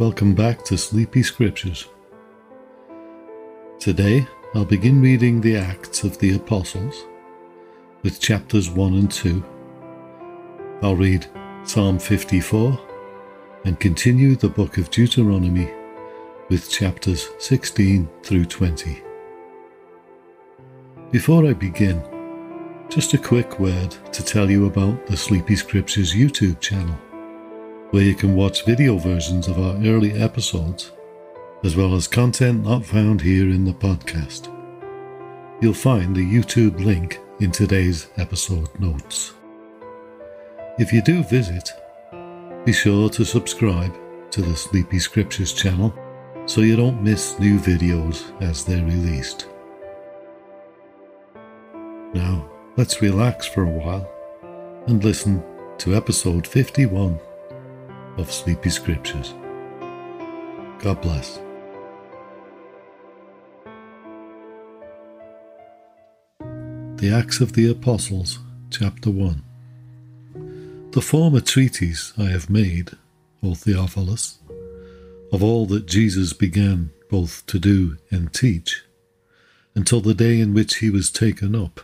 Welcome back to Sleepy Scriptures. Today I'll begin reading the Acts of the Apostles with chapters 1 and 2. I'll read Psalm 54 and continue the book of Deuteronomy with chapters 16 through 20. Before I begin, just a quick word to tell you about the Sleepy Scriptures YouTube channel where you can watch video versions of our early episodes, as well as content not found here in the podcast. You'll find the YouTube link in today's episode notes. If you do visit, be sure to subscribe to the Sleepy Scriptures channel so you don't miss new videos as they're released. Now, let's relax for a while and listen to episode 51 of Sleepy Scriptures. God bless. The Acts of the Apostles, Chapter 1. The former treatise I have made, O Theophilus, of all that Jesus began both to do and teach, until the day in which he was taken up.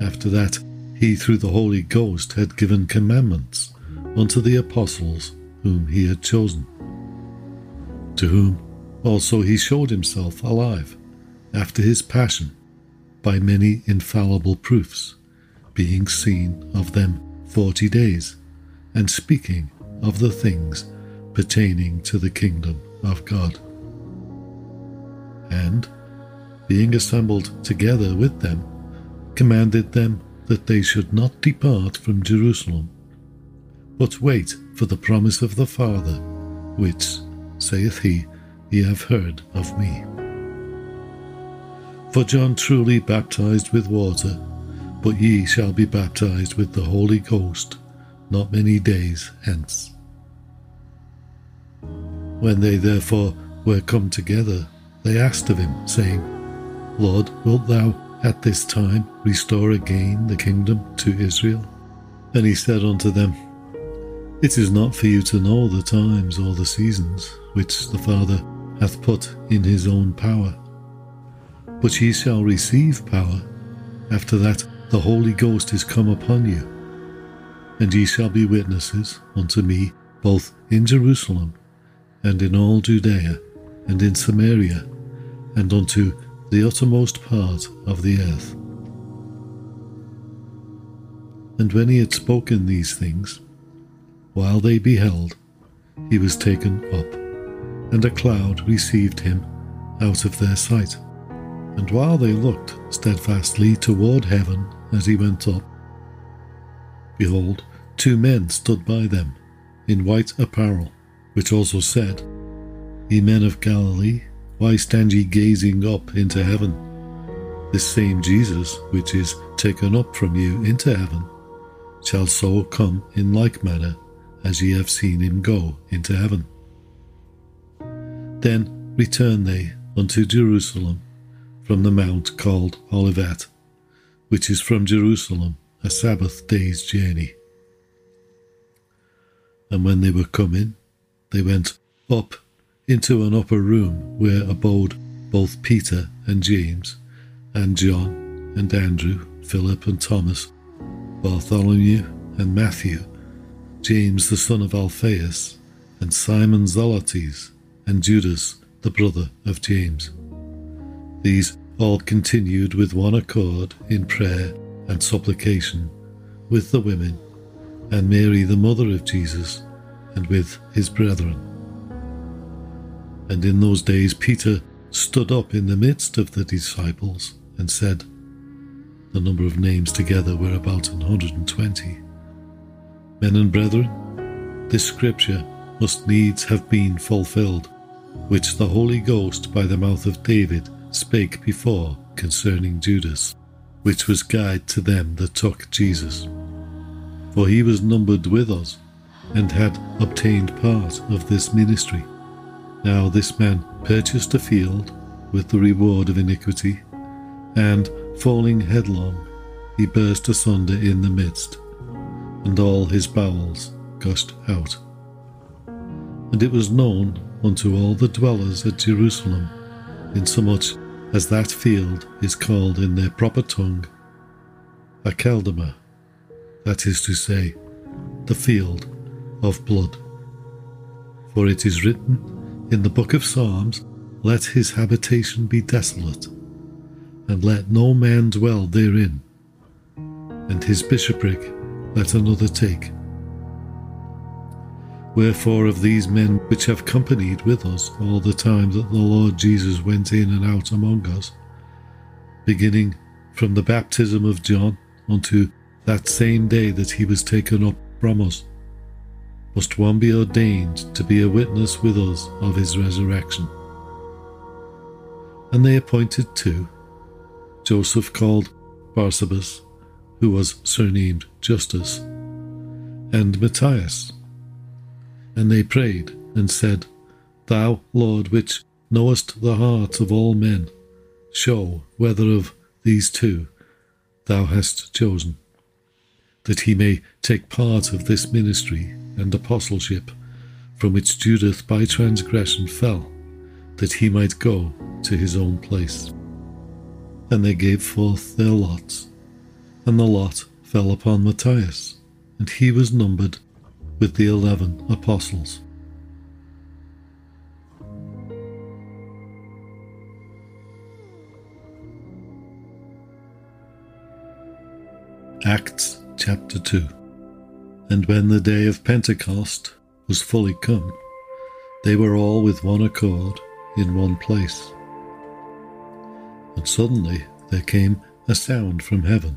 After that, he through the Holy Ghost had given commandments unto the apostles whom he had chosen, to whom also he showed himself alive after his passion by many infallible proofs, being seen of them forty days, and speaking of the things pertaining to the kingdom of God. And, being assembled together with them, commanded them that they should not depart from Jerusalem, but wait for the promise of the Father, which, saith he, ye have heard of me. For John truly baptized with water, but ye shall be baptized with the Holy Ghost not many days hence. When they therefore were come together, they asked of him, saying, Lord, wilt thou at this time restore again the kingdom to Israel? And he said unto them, it is not for you to know the times or the seasons which the Father hath put in his own power. But ye shall receive power after that the Holy Ghost is come upon you. And ye shall be witnesses unto me both in Jerusalem and in all Judea and in Samaria and unto the uttermost part of the earth. And when he had spoken these things, while they beheld, he was taken up, and a cloud received him out of their sight. And while they looked steadfastly toward heaven as he went up, behold, two men stood by them, in white apparel, which also said, Ye men of Galilee, why stand ye gazing up into heaven? This same Jesus, which is taken up from you into heaven, shall so come in like manner as ye have seen him go into heaven. Then returned they unto Jerusalem from the mount called Olivet, which is from Jerusalem a Sabbath day's journey. And when they were come in, they went up into an upper room where abode both Peter and James, and John and Andrew, Philip and Thomas, Bartholomew and Matthew, James the son of Alphaeus, and Simon Zelotes, and Judas the brother of James. These all continued with one accord in prayer and supplication with the women, and Mary the mother of Jesus, and with his brethren. And in those days Peter stood up in the midst of the disciples and said, The number of names together were about 120 Men and brethren, this scripture must needs have been fulfilled, which the Holy Ghost by the mouth of David spake before concerning Judas, which was guide to them that took Jesus. For he was numbered with us, and had obtained part of this ministry. Now this man purchased a field with the reward of iniquity, and, falling headlong, he burst asunder in the midst and all his bowels gushed out. And it was known unto all the dwellers at Jerusalem, insomuch as that field is called in their proper tongue Aceldama, that is to say, the field of blood. For it is written in the book of Psalms, Let his habitation be desolate, and let no man dwell therein, and his bishopric let another take. Wherefore, of these men which have companied with us all the time that the Lord Jesus went in and out among us, beginning from the baptism of John unto that same day that he was taken up from us, must one be ordained to be a witness with us of his resurrection. And they appointed two Joseph called Barsabas, who was surnamed Justus, and Matthias and they prayed and said, Thou, Lord, which knowest the hearts of all men, show whether of these two thou hast chosen, that he may take part of this ministry and apostleship, from which Judas by transgression fell, that he might go to his own place. And they gave forth their lots, and the lot fell upon Matthias, and he was numbered with the eleven apostles. Acts chapter 2 And when the day of Pentecost was fully come, they were all with one accord in one place. And suddenly there came a sound from heaven,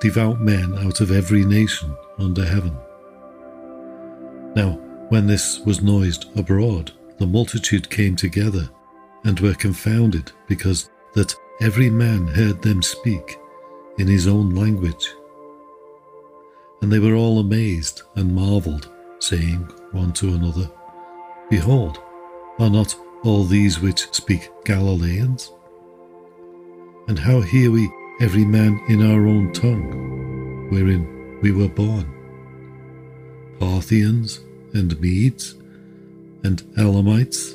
devout men out of every nation under heaven. Now, when this was noised abroad, the multitude came together and were confounded, because that every man heard them speak in his own language. And they were all amazed and marvelled, saying one to another, Behold, are not all these which speak Galileans? And how hear we every man in our own tongue, wherein we were born. Parthians and Medes and Elamites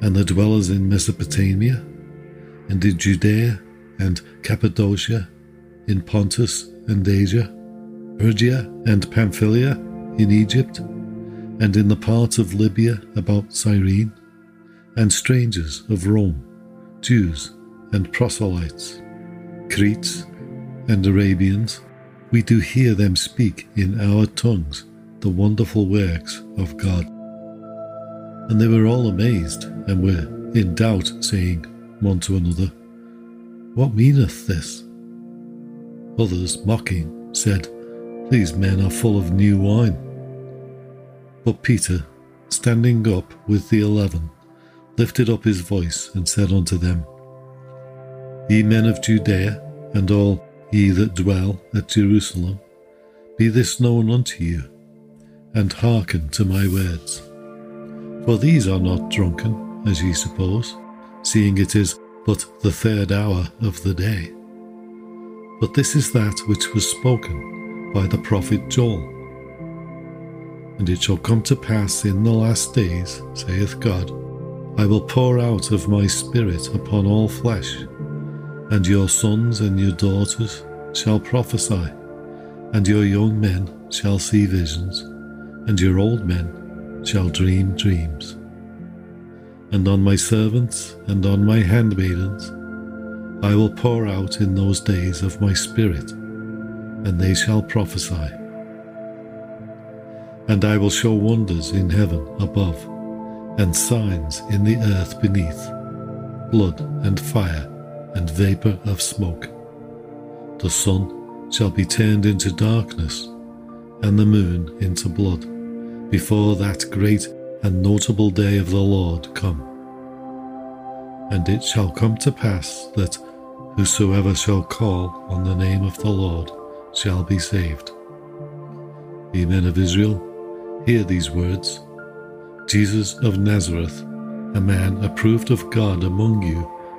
and the dwellers in Mesopotamia and in Judea and Cappadocia, in Pontus and Asia, Phrygia and Pamphylia, in Egypt, and in the part of Libya about Cyrene, and strangers of Rome, Jews and proselytes Cretes and Arabians, we do hear them speak in our tongues the wonderful works of God. And they were all amazed and were in doubt, saying one to another, What meaneth this? Others, mocking, said, These men are full of new wine. But Peter, standing up with the eleven, lifted up his voice and said unto them, Ye men of Judea, and all ye that dwell at Jerusalem, be this known unto you, and hearken to my words. For these are not drunken, as ye suppose, seeing it is but the third hour of the day. But this is that which was spoken by the prophet Joel. And it shall come to pass in the last days, saith God, I will pour out of my Spirit upon all flesh and your sons and your daughters shall prophesy, and your young men shall see visions, and your old men shall dream dreams. And on my servants and on my handmaidens I will pour out in those days of my Spirit, and they shall prophesy. And I will show wonders in heaven above, and signs in the earth beneath blood and fire and vapour of smoke. The sun shall be turned into darkness, and the moon into blood, before that great and notable day of the Lord come. And it shall come to pass that whosoever shall call on the name of the Lord shall be saved. Ye men of Israel, hear these words Jesus of Nazareth, a man approved of God among you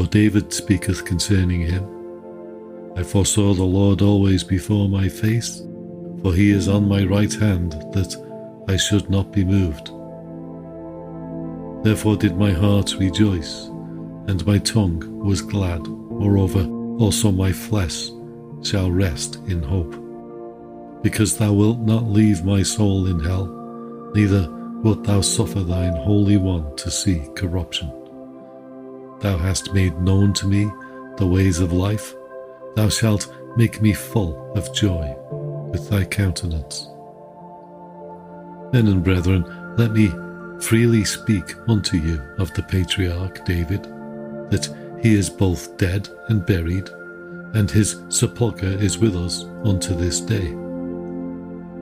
For David speaketh concerning him I foresaw the Lord always before my face, for he is on my right hand, that I should not be moved. Therefore did my heart rejoice, and my tongue was glad. Moreover, also my flesh shall rest in hope. Because thou wilt not leave my soul in hell, neither wilt thou suffer thine Holy One to see corruption. Thou hast made known to me the ways of life. Thou shalt make me full of joy with thy countenance. Men and brethren, let me freely speak unto you of the patriarch David, that he is both dead and buried, and his sepulchre is with us unto this day.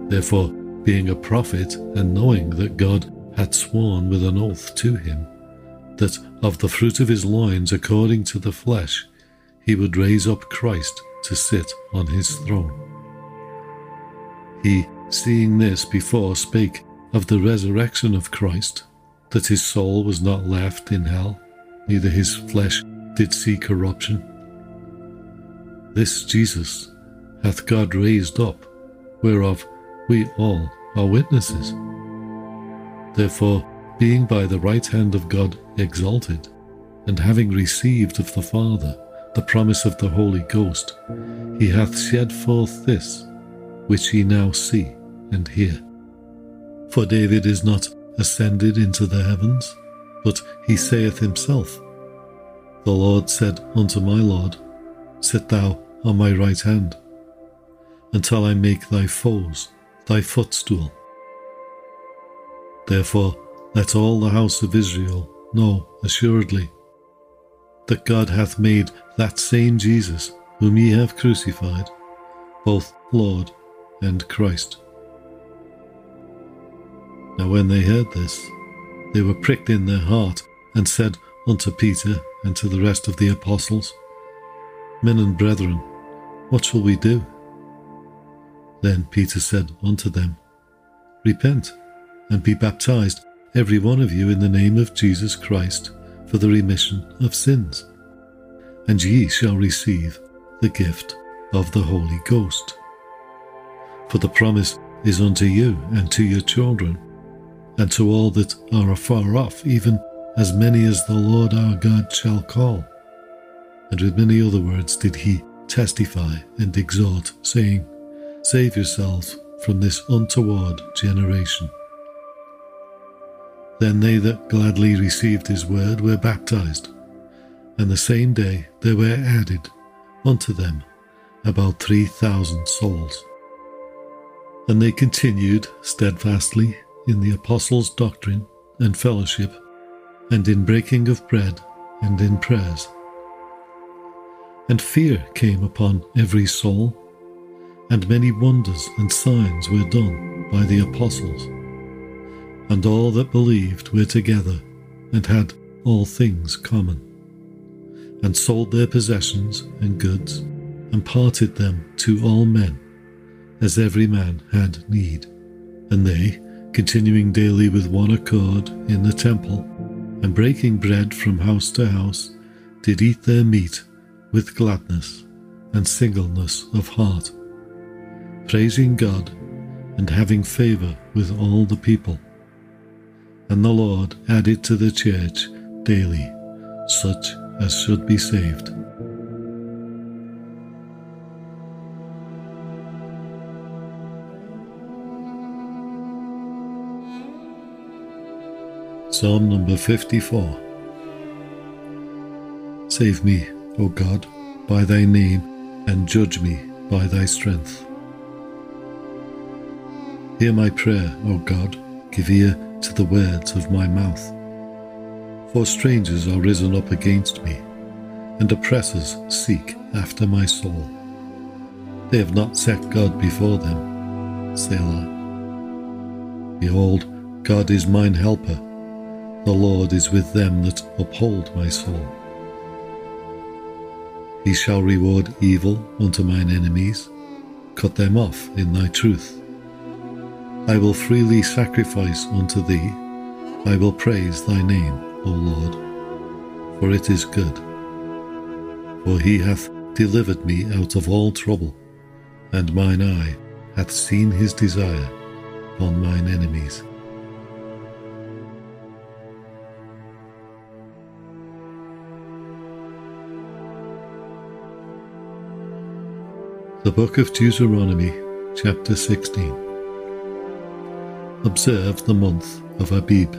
Therefore, being a prophet, and knowing that God had sworn with an oath to him, that of the fruit of his loins, according to the flesh, he would raise up Christ to sit on his throne. He, seeing this before, spake of the resurrection of Christ, that his soul was not left in hell, neither his flesh did see corruption. This Jesus hath God raised up, whereof we all are witnesses. Therefore, being by the right hand of God exalted, and having received of the Father the promise of the Holy Ghost, he hath shed forth this, which ye now see and hear. For David is not ascended into the heavens, but he saith himself, The Lord said unto my Lord, Sit thou on my right hand, until I make thy foes thy footstool. Therefore, let all the house of Israel know assuredly that God hath made that same Jesus, whom ye have crucified, both Lord and Christ. Now when they heard this, they were pricked in their heart, and said unto Peter and to the rest of the apostles, Men and brethren, what shall we do? Then Peter said unto them, Repent, and be baptized, every one of you, in the name of Jesus Christ, for the remission of sins, and ye shall receive the gift of the Holy Ghost. For the promise is unto you and to your children and to all that are afar off, even as many as the Lord our God shall call. And with many other words did he testify and exhort, saying, Save yourselves from this untoward generation. Then they that gladly received his word were baptized, and the same day there were added unto them about three thousand souls. And they continued steadfastly in the apostles' doctrine and fellowship, and in breaking of bread and in prayers. And fear came upon every soul, and many wonders and signs were done by the apostles. And all that believed were together, and had all things common, and sold their possessions and goods, and parted them to all men, as every man had need. And they, continuing daily with one accord in the temple, and breaking bread from house to house, did eat their meat with gladness and singleness of heart, praising God and having favour with all the people. And the Lord added to the church daily such as should be saved. Psalm number 54. Save me, O God, by thy name, and judge me by thy strength. Hear my prayer, O God, give ear to the words of my mouth. For strangers are risen up against me, and oppressors seek after my soul. They have not set God before them. Selah. Behold, God is mine helper. The Lord is with them that uphold my soul. He shall reward evil unto mine enemies, cut them off in thy truth. I will freely sacrifice unto thee, I will praise thy name, O Lord, for it is good. For he hath delivered me out of all trouble, and mine eye hath seen his desire upon mine enemies. The Book of Deuteronomy, chapter 16. Observe the month of Abib,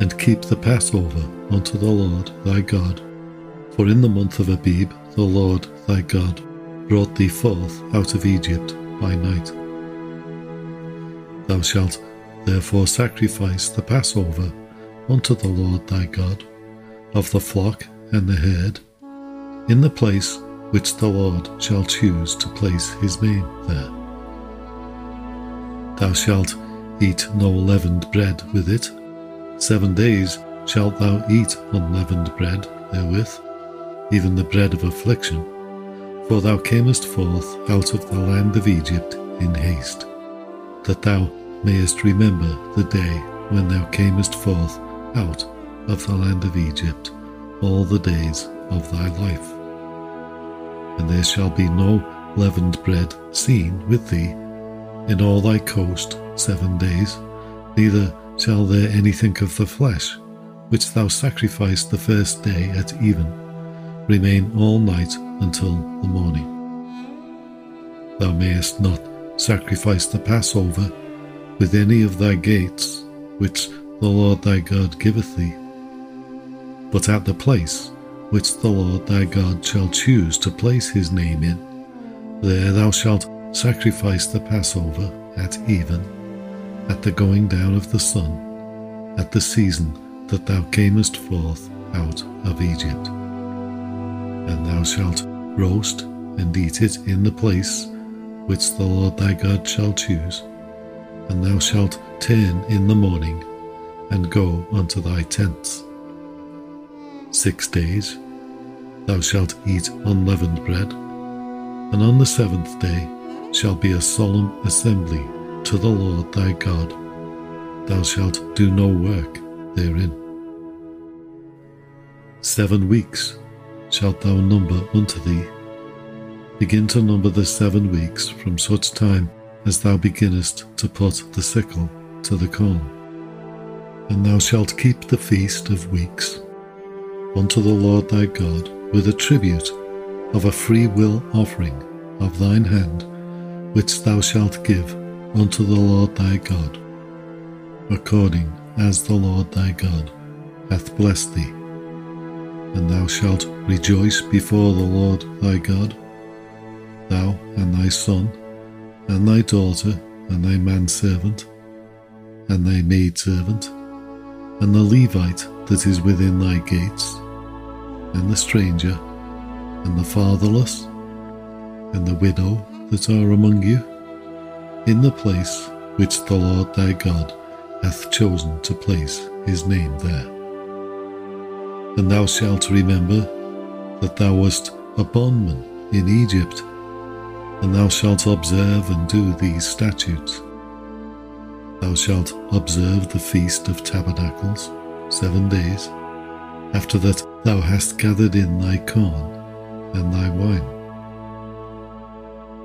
and keep the Passover unto the Lord thy God. For in the month of Abib the Lord thy God brought thee forth out of Egypt by night. Thou shalt therefore sacrifice the Passover unto the Lord thy God of the flock and the herd in the place which the Lord shall choose to place his name there. Thou shalt eat no leavened bread with it. Seven days shalt thou eat unleavened bread therewith, even the bread of affliction, for thou camest forth out of the land of Egypt in haste, that thou mayest remember the day when thou camest forth out of the land of Egypt all the days of thy life and there shall be no leavened bread seen with thee in all thy coast seven days, neither shall there anything of the flesh, which thou sacrificed the first day at even, remain all night until the morning. Thou mayest not sacrifice the Passover with any of thy gates, which the Lord thy God giveth thee, but at the place which the Lord thy God shall choose to place his name in. There thou shalt sacrifice the Passover at even, at the going down of the sun, at the season that thou camest forth out of Egypt. And thou shalt roast and eat it in the place which the Lord thy God shall choose. And thou shalt turn in the morning and go unto thy tents six days thou shalt eat unleavened bread, and on the seventh day shall be a solemn assembly to the Lord thy God. Thou shalt do no work therein. Seven weeks shalt thou number unto thee. Begin to number the seven weeks from such time as thou beginnest to put the sickle to the corn. And thou shalt keep the feast of weeks unto the Lord thy God with a tribute of a free will offering of thine hand, which thou shalt give unto the Lord thy God, according as the Lord thy God hath blessed thee. And thou shalt rejoice before the Lord thy God, thou and thy son, and thy daughter, and thy manservant, and thy maidservant, and the Levite that is within thy gates, and the stranger, and the fatherless, and the widow that are among you, in the place which the Lord thy God hath chosen to place his name there. And thou shalt remember that thou wast a bondman in Egypt, and thou shalt observe and do these statutes. Thou shalt observe the Feast of Tabernacles seven days, after that thou hast gathered in thy corn and thy wine.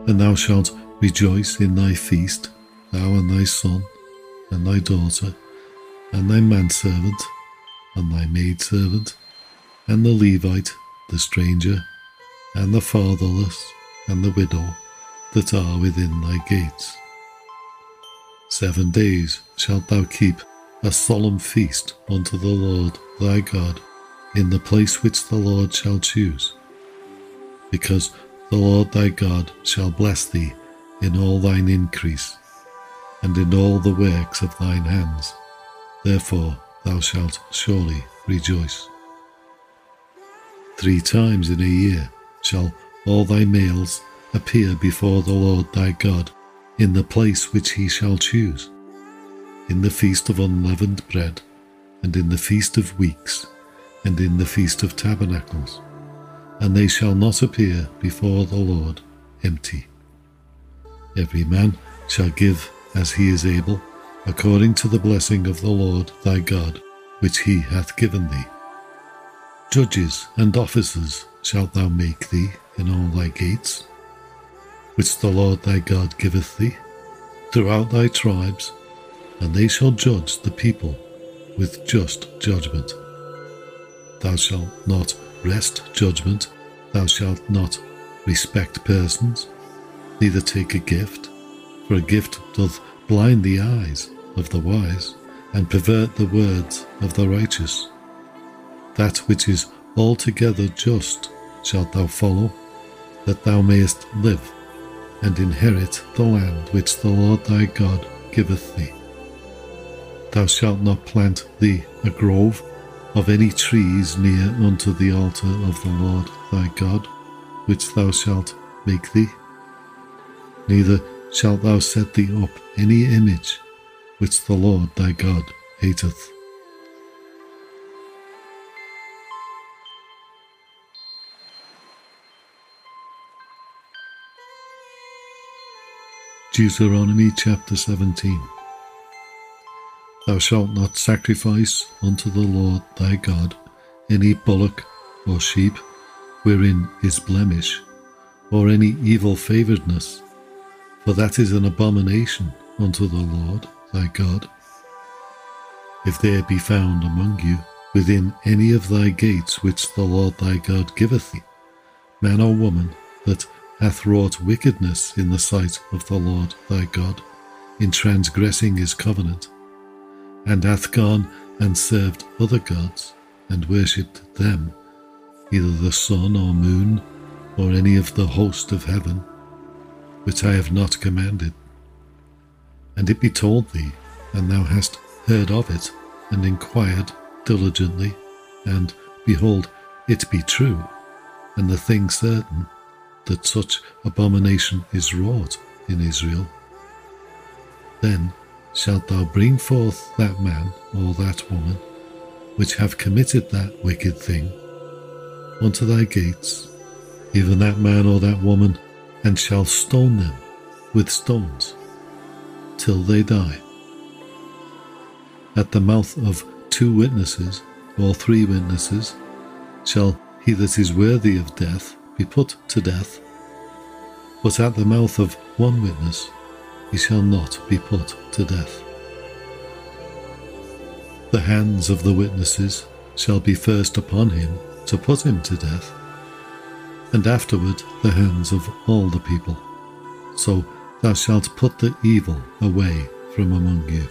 And thou shalt rejoice in thy feast, thou and thy son, and thy daughter, and thy manservant, and thy maidservant, and the Levite, the stranger, and the fatherless, and the widow that are within thy gates. Seven days shalt thou keep a solemn feast unto the Lord thy God in the place which the Lord shall choose. Because the Lord thy God shall bless thee in all thine increase, and in all the works of thine hands. Therefore thou shalt surely rejoice. Three times in a year shall all thy males appear before the Lord thy God in the place which he shall choose, in the feast of unleavened bread, and in the feast of weeks, and in the feast of tabernacles, and they shall not appear before the Lord empty. Every man shall give as he is able, according to the blessing of the Lord thy God, which he hath given thee. Judges and officers shalt thou make thee in all thy gates, which the Lord thy God giveth thee, throughout thy tribes, and they shall judge the people with just judgment. Thou shalt not wrest judgment, thou shalt not respect persons, neither take a gift, for a gift doth blind the eyes of the wise, and pervert the words of the righteous. That which is altogether just shalt thou follow, that thou mayest live, and inherit the land which the Lord thy God giveth thee. Thou shalt not plant thee a grove of any trees near unto the altar of the Lord thy God, which thou shalt make thee. Neither shalt thou set thee up any image which the Lord thy God hateth. Deuteronomy chapter 17 Thou shalt not sacrifice unto the Lord thy God any bullock or sheep wherein is blemish, or any evil favouredness, for that is an abomination unto the Lord thy God. If there be found among you within any of thy gates which the Lord thy God giveth thee, man or woman that hath wrought wickedness in the sight of the Lord thy God, in transgressing his covenant, and hath gone and served other gods, and worshipped them, either the sun or moon, or any of the host of heaven, which I have not commanded. And it be told thee, and thou hast heard of it, and inquired diligently, and behold, it be true, and the thing certain, that such abomination is wrought in Israel. Then shalt thou bring forth that man or that woman which have committed that wicked thing unto thy gates, even that man or that woman, and shall stone them with stones till they die. At the mouth of two witnesses or three witnesses shall he that is worthy of death be put to death, but at the mouth of one witness he shall not be put to death. The hands of the witnesses shall be first upon him to put him to death, and afterward the hands of all the people. So thou shalt put the evil away from among you.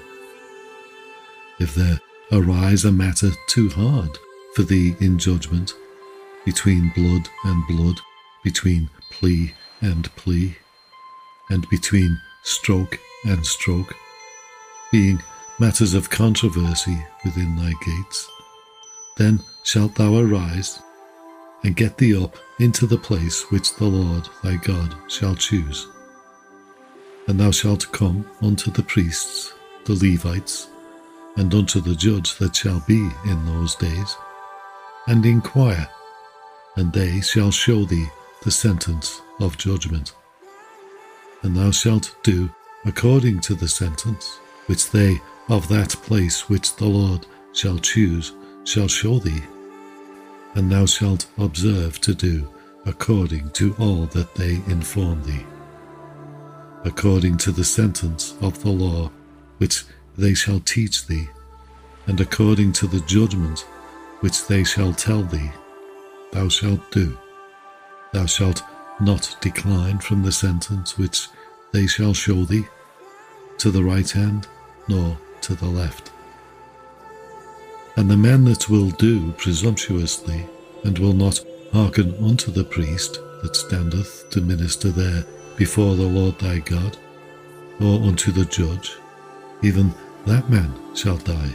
If there arise a matter too hard for thee in judgment, between blood and blood, between plea and plea, and between stroke and stroke, being matters of controversy within thy gates. Then shalt thou arise and get thee up into the place which the Lord thy God shall choose. And thou shalt come unto the priests, the Levites, and unto the judge that shall be in those days, and inquire and they shall show thee the sentence of judgment. And thou shalt do according to the sentence which they of that place which the Lord shall choose shall show thee. And thou shalt observe to do according to all that they inform thee, according to the sentence of the law which they shall teach thee, and according to the judgment which they shall tell thee thou shalt do. Thou shalt not decline from the sentence which they shall show thee, to the right hand nor to the left. And the man that will do presumptuously, and will not hearken unto the priest that standeth to minister there before the Lord thy God, or unto the judge, even that man shall die,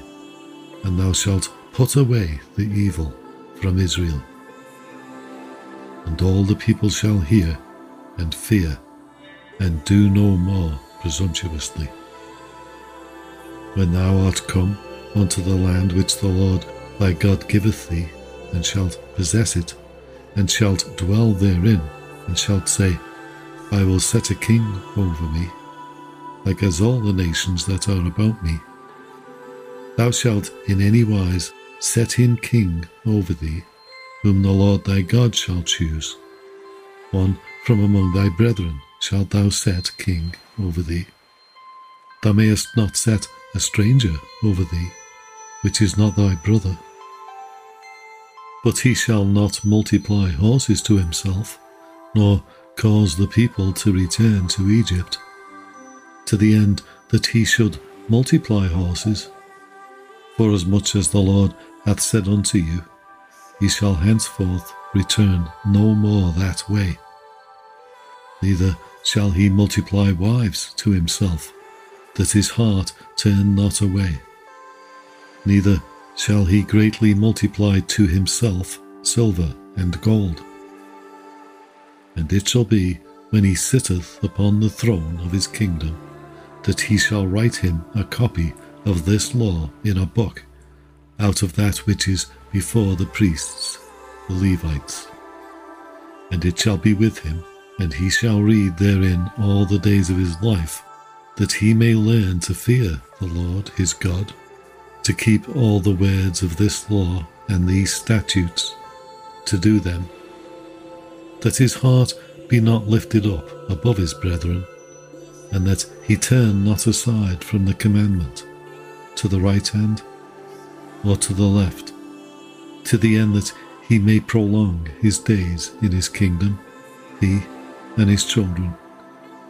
and thou shalt put away the evil from Israel. And all the people shall hear and fear, and do no more presumptuously. When thou art come unto the land which the Lord thy God giveth thee, and shalt possess it, and shalt dwell therein, and shalt say, I will set a king over me, like as all the nations that are about me. Thou shalt in any wise set him king over thee, whom the Lord thy God shall choose. One from among thy brethren shalt thou set king over thee. Thou mayest not set a stranger over thee, which is not thy brother. But he shall not multiply horses to himself, nor cause the people to return to Egypt, to the end that he should multiply horses. For as much as the Lord hath said unto you, he shall henceforth return no more that way. Neither shall he multiply wives to himself, that his heart turn not away. Neither shall he greatly multiply to himself silver and gold. And it shall be, when he sitteth upon the throne of his kingdom, that he shall write him a copy of this law in a book, out of that which is before the priests, the Levites. And it shall be with him, and he shall read therein all the days of his life, that he may learn to fear the Lord his God to keep all the words of this law and these statutes, to do them, that his heart be not lifted up above his brethren, and that he turn not aside from the commandment to the right hand or to the left, to the end that he may prolong his days in his kingdom, he and his children,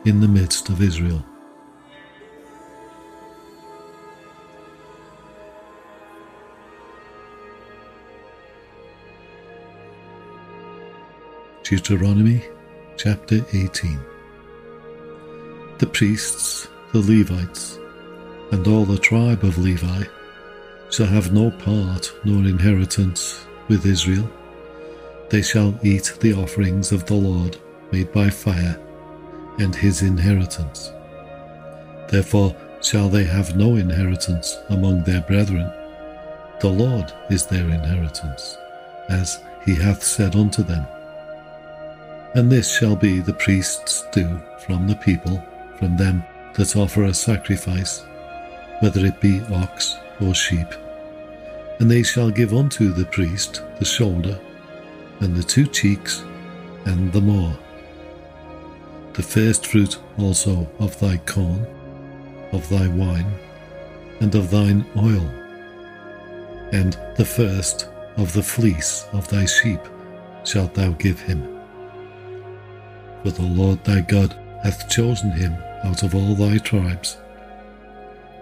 in the midst of Israel. Deuteronomy chapter 18. The priests, the Levites, and all the tribe of Levi shall have no part nor inheritance with Israel. They shall eat the offerings of the Lord made by fire, and his inheritance. Therefore shall they have no inheritance among their brethren. The Lord is their inheritance, as he hath said unto them. And this shall be the priest's due from the people, from them that offer a sacrifice, whether it be ox or sheep. And they shall give unto the priest the shoulder, and the two cheeks, and the maw. The first fruit also of thy corn, of thy wine, and of thine oil, and the first of the fleece of thy sheep shalt thou give him for the Lord thy God hath chosen him out of all thy tribes,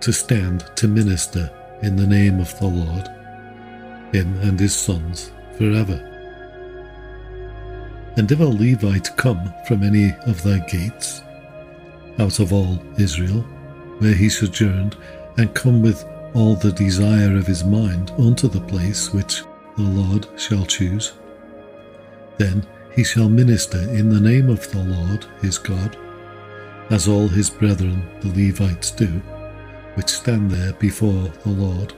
to stand to minister in the name of the Lord, him and his sons forever. And if a Levite come from any of thy gates, out of all Israel, where he sojourned, and come with all the desire of his mind unto the place which the Lord shall choose, then he shall minister in the name of the Lord his God, as all his brethren the Levites do, which stand there before the Lord.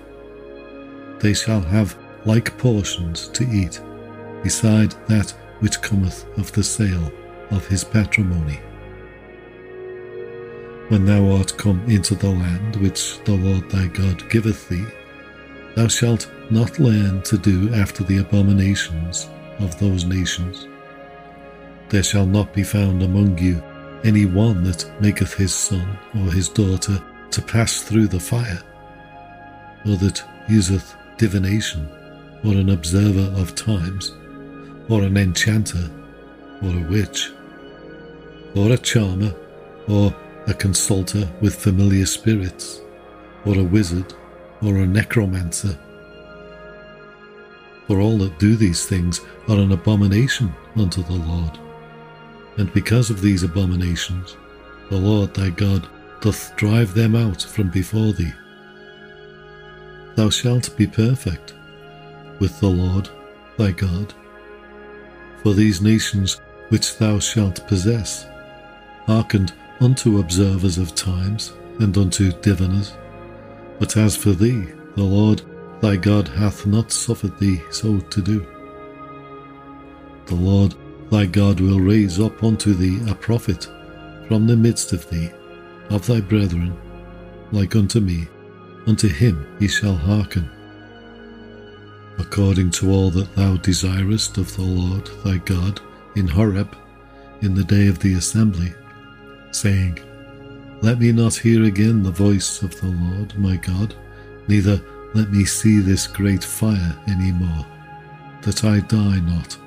They shall have like portions to eat, beside that which cometh of the sale of his patrimony. When thou art come into the land which the Lord thy God giveth thee, thou shalt not learn to do after the abominations of those nations there shall not be found among you any one that maketh his son or his daughter to pass through the fire, or that useth divination, or an observer of times, or an enchanter, or a witch, or a charmer, or a consulter with familiar spirits, or a wizard, or a necromancer, For all that do these things are an abomination unto the Lord. And because of these abominations, the Lord thy God doth drive them out from before thee. Thou shalt be perfect with the Lord thy God. For these nations which thou shalt possess hearkened unto observers of times and unto diviners. But as for thee, the Lord thy God hath not suffered thee so to do. The Lord thy God will raise up unto thee a prophet from the midst of thee, of thy brethren, like unto me, unto him he shall hearken. According to all that thou desirest of the Lord thy God in Horeb, in the day of the assembly, saying, Let me not hear again the voice of the Lord my God, neither let me see this great fire any more, that I die not.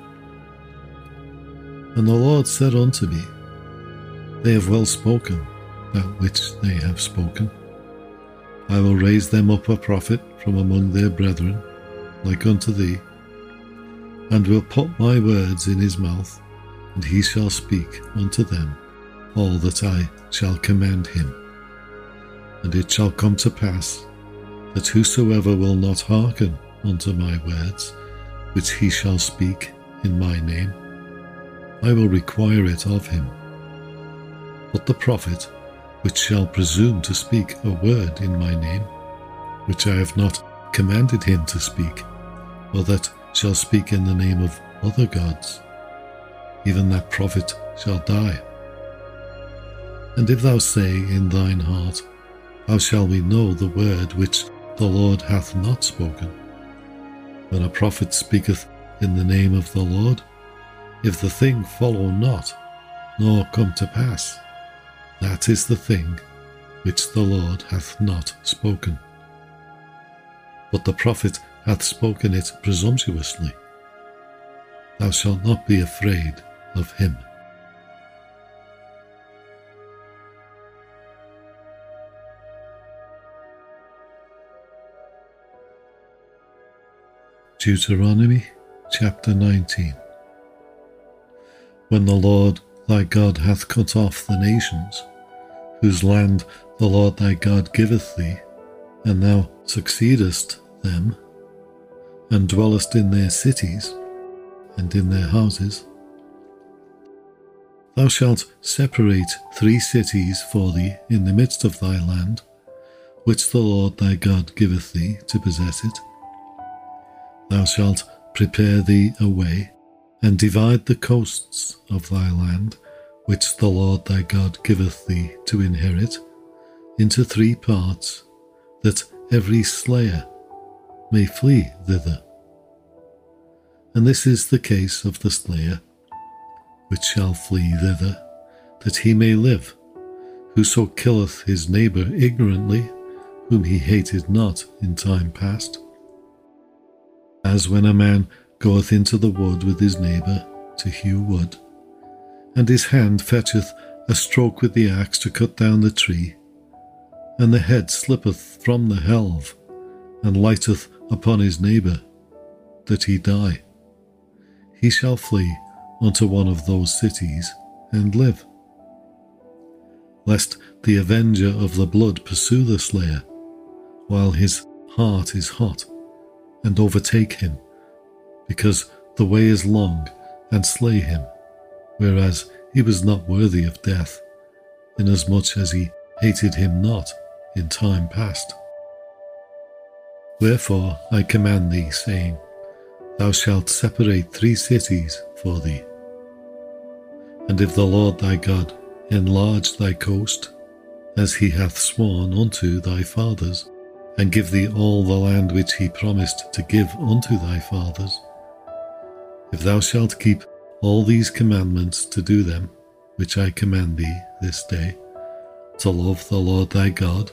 And the Lord said unto me, They have well spoken that which they have spoken. I will raise them up a prophet from among their brethren, like unto thee, and will put my words in his mouth, and he shall speak unto them all that I shall command him. And it shall come to pass that whosoever will not hearken unto my words, which he shall speak in my name, I will require it of him. But the prophet which shall presume to speak a word in my name, which I have not commanded him to speak, or that shall speak in the name of other gods, even that prophet shall die. And if thou say in thine heart, How shall we know the word which the Lord hath not spoken? When a prophet speaketh in the name of the Lord, if the thing follow not, nor come to pass, that is the thing which the Lord hath not spoken. But the prophet hath spoken it presumptuously. Thou shalt not be afraid of him. Deuteronomy chapter 19 When the Lord thy God hath cut off the nations, whose land the Lord thy God giveth thee, and thou succeedest them, and dwellest in their cities, and in their houses, thou shalt separate three cities for thee in the midst of thy land, which the Lord thy God giveth thee to possess it. Thou shalt prepare thee a way, and divide the coasts of thy land, which the Lord thy God giveth thee to inherit, into three parts, that every slayer may flee thither. And this is the case of the slayer, which shall flee thither, that he may live. Whoso killeth his neighbour ignorantly, whom he hated not in time past, as when a man goeth into the wood with his neighbour to hew wood, and his hand fetcheth a stroke with the axe to cut down the tree, and the head slippeth from the helve, and lighteth upon his neighbour, that he die. He shall flee unto one of those cities and live. Lest the avenger of the blood pursue the slayer, while his heart is hot, and overtake him, because the way is long, and slay him, whereas he was not worthy of death, inasmuch as he hated him not in time past. Wherefore I command thee, saying, Thou shalt separate three cities for thee. And if the Lord thy God enlarge thy coast, as he hath sworn unto thy fathers, and give thee all the land which he promised to give unto thy fathers. If thou shalt keep all these commandments to do them, which I command thee this day, to love the Lord thy God,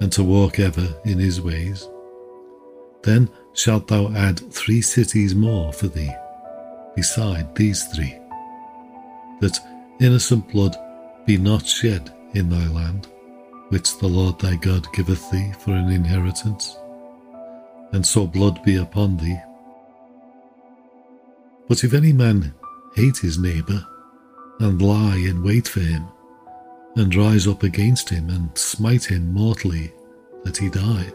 and to walk ever in his ways, then shalt thou add three cities more for thee, beside these three, that innocent blood be not shed in thy land which the Lord thy God giveth thee for an inheritance, and so blood be upon thee, But if any man hate his neighbour, and lie in wait for him, and rise up against him, and smite him mortally, that he die,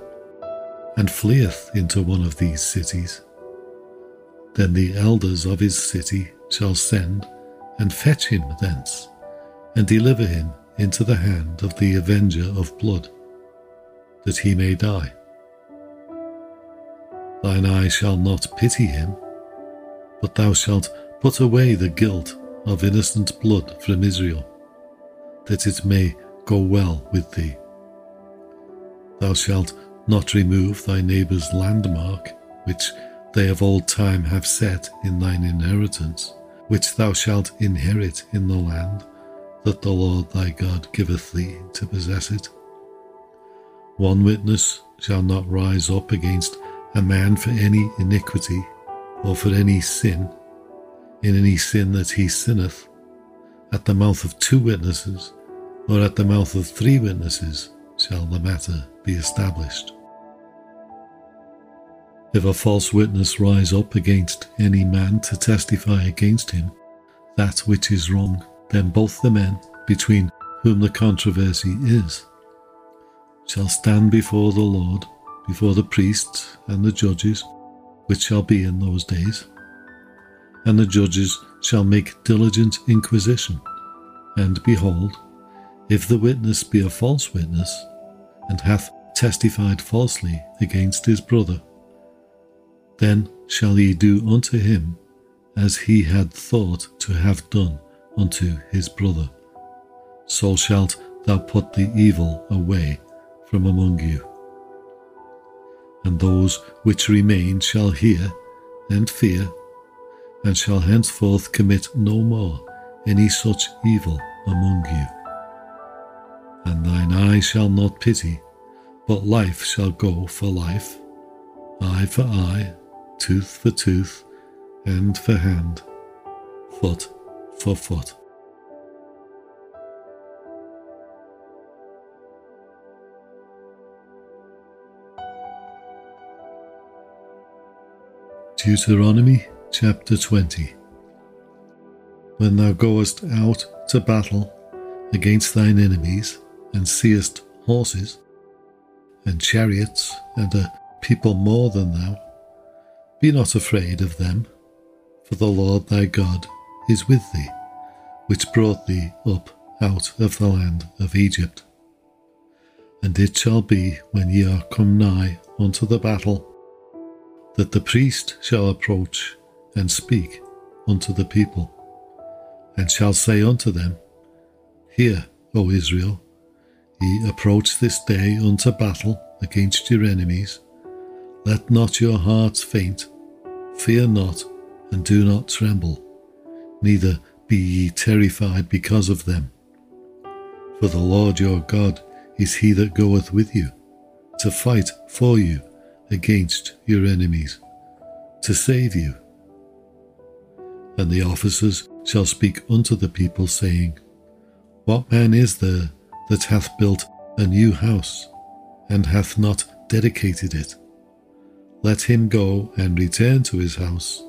and fleeth into one of these cities, then the elders of his city shall send and fetch him thence, and deliver him into the hand of the avenger of blood, that he may die. Thine eye shall not pity him, but thou shalt put away the guilt of innocent blood from Israel, that it may go well with thee. Thou shalt not remove thy neighbour's landmark, which they of old time have set in thine inheritance, which thou shalt inherit in the land that the Lord thy God giveth thee to possess it. One witness shall not rise up against a man for any iniquity or for any sin, in any sin that he sinneth, at the mouth of two witnesses or at the mouth of three witnesses shall the matter be established. If a false witness rise up against any man to testify against him that which is wrong, then both the men between whom the controversy is shall stand before the Lord, before the priests and the judges, which shall be in those days. And the judges shall make diligent inquisition. And behold, if the witness be a false witness, and hath testified falsely against his brother, then shall ye do unto him as he had thought to have done unto his brother. So shalt thou put the evil away from among you. And those which remain shall hear and fear, and shall henceforth commit no more any such evil among you. And thine eye shall not pity, but life shall go for life, eye for eye, tooth for tooth, hand for hand, foot for foot. Deuteronomy chapter 20 When thou goest out to battle against thine enemies, and seest horses, and chariots, and a people more than thou, be not afraid of them, for the Lord thy God is with thee, which brought thee up out of the land of Egypt. And it shall be when ye are come nigh unto the battle, that the priest shall approach and speak unto the people, and shall say unto them, Hear, O Israel, ye approach this day unto battle against your enemies. Let not your hearts faint, fear not, and do not tremble, neither be ye terrified because of them. For the Lord your God is he that goeth with you, to fight for you against your enemies, to save you. And the officers shall speak unto the people, saying, What man is there that hath built a new house, and hath not dedicated it? Let him go and return to his house,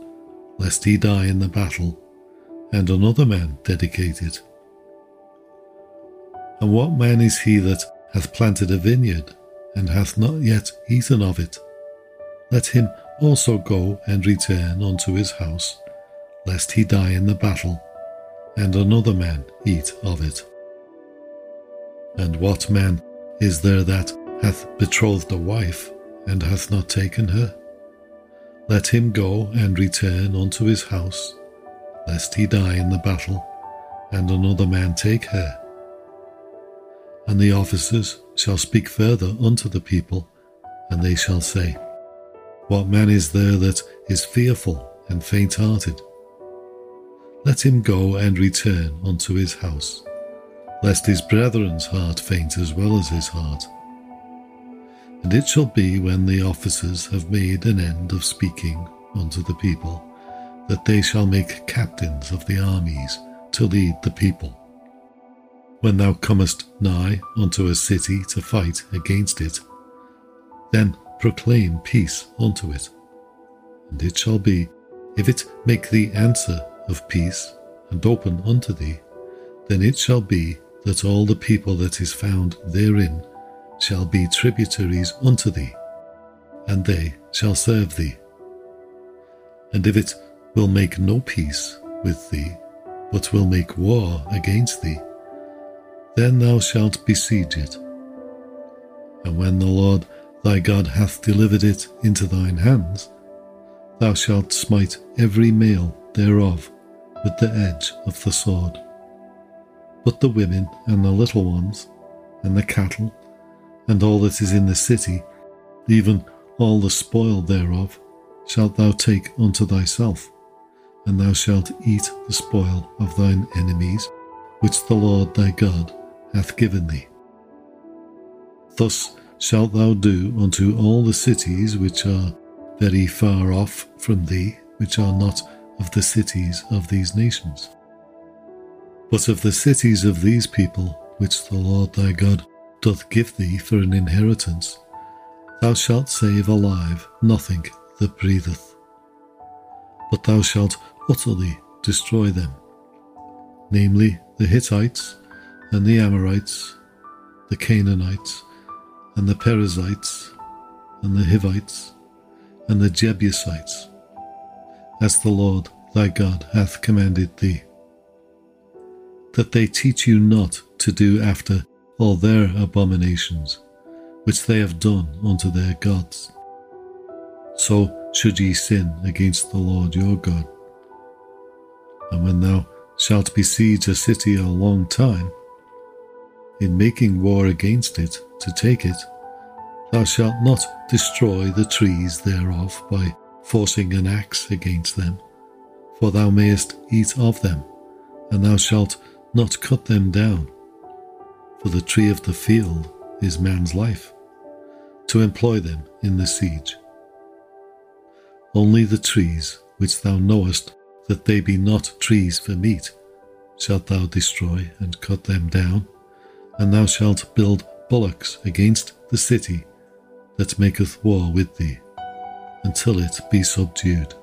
lest he die in the battle, and another man dedicate it. And what man is he that hath planted a vineyard, and hath not yet eaten of it? Let him also go and return unto his house, lest he die in the battle, and another man eat of it. And what man is there that hath betrothed a wife, and hath not taken her? Let him go and return unto his house, lest he die in the battle, and another man take her. And the officers shall speak further unto the people, and they shall say, What man is there that is fearful and faint hearted? Let him go and return unto his house, lest his brethren's heart faint as well as his heart and it shall be when the officers have made an end of speaking unto the people, that they shall make captains of the armies to lead the people. When thou comest nigh unto a city to fight against it, then proclaim peace unto it. And it shall be, If it make thee answer of peace, and open unto thee, then it shall be that all the people that is found therein shall be tributaries unto thee, and they shall serve thee. And if it will make no peace with thee, but will make war against thee, then thou shalt besiege it. And when the Lord thy God hath delivered it into thine hands, thou shalt smite every male thereof with the edge of the sword. But the women and the little ones, and the cattle, and all that is in the city, even all the spoil thereof, shalt thou take unto thyself, and thou shalt eat the spoil of thine enemies, which the Lord thy God hath given thee. Thus shalt thou do unto all the cities which are very far off from thee, which are not of the cities of these nations. But of the cities of these people, which the Lord thy God doth give thee for an inheritance, thou shalt save alive nothing that breatheth. But thou shalt utterly destroy them, namely the Hittites, and the Amorites, the Canaanites, and the Perizzites, and the Hivites, and the Jebusites, as the Lord thy God hath commanded thee, that they teach you not to do after all their abominations, which they have done unto their gods. So should ye sin against the Lord your God. And when thou shalt besiege a city a long time, in making war against it to take it, thou shalt not destroy the trees thereof by forcing an axe against them, for thou mayest eat of them, and thou shalt not cut them down. For the tree of the field is man's life, to employ them in the siege. Only the trees which thou knowest that they be not trees for meat shalt thou destroy and cut them down, and thou shalt build bullocks against the city that maketh war with thee, until it be subdued.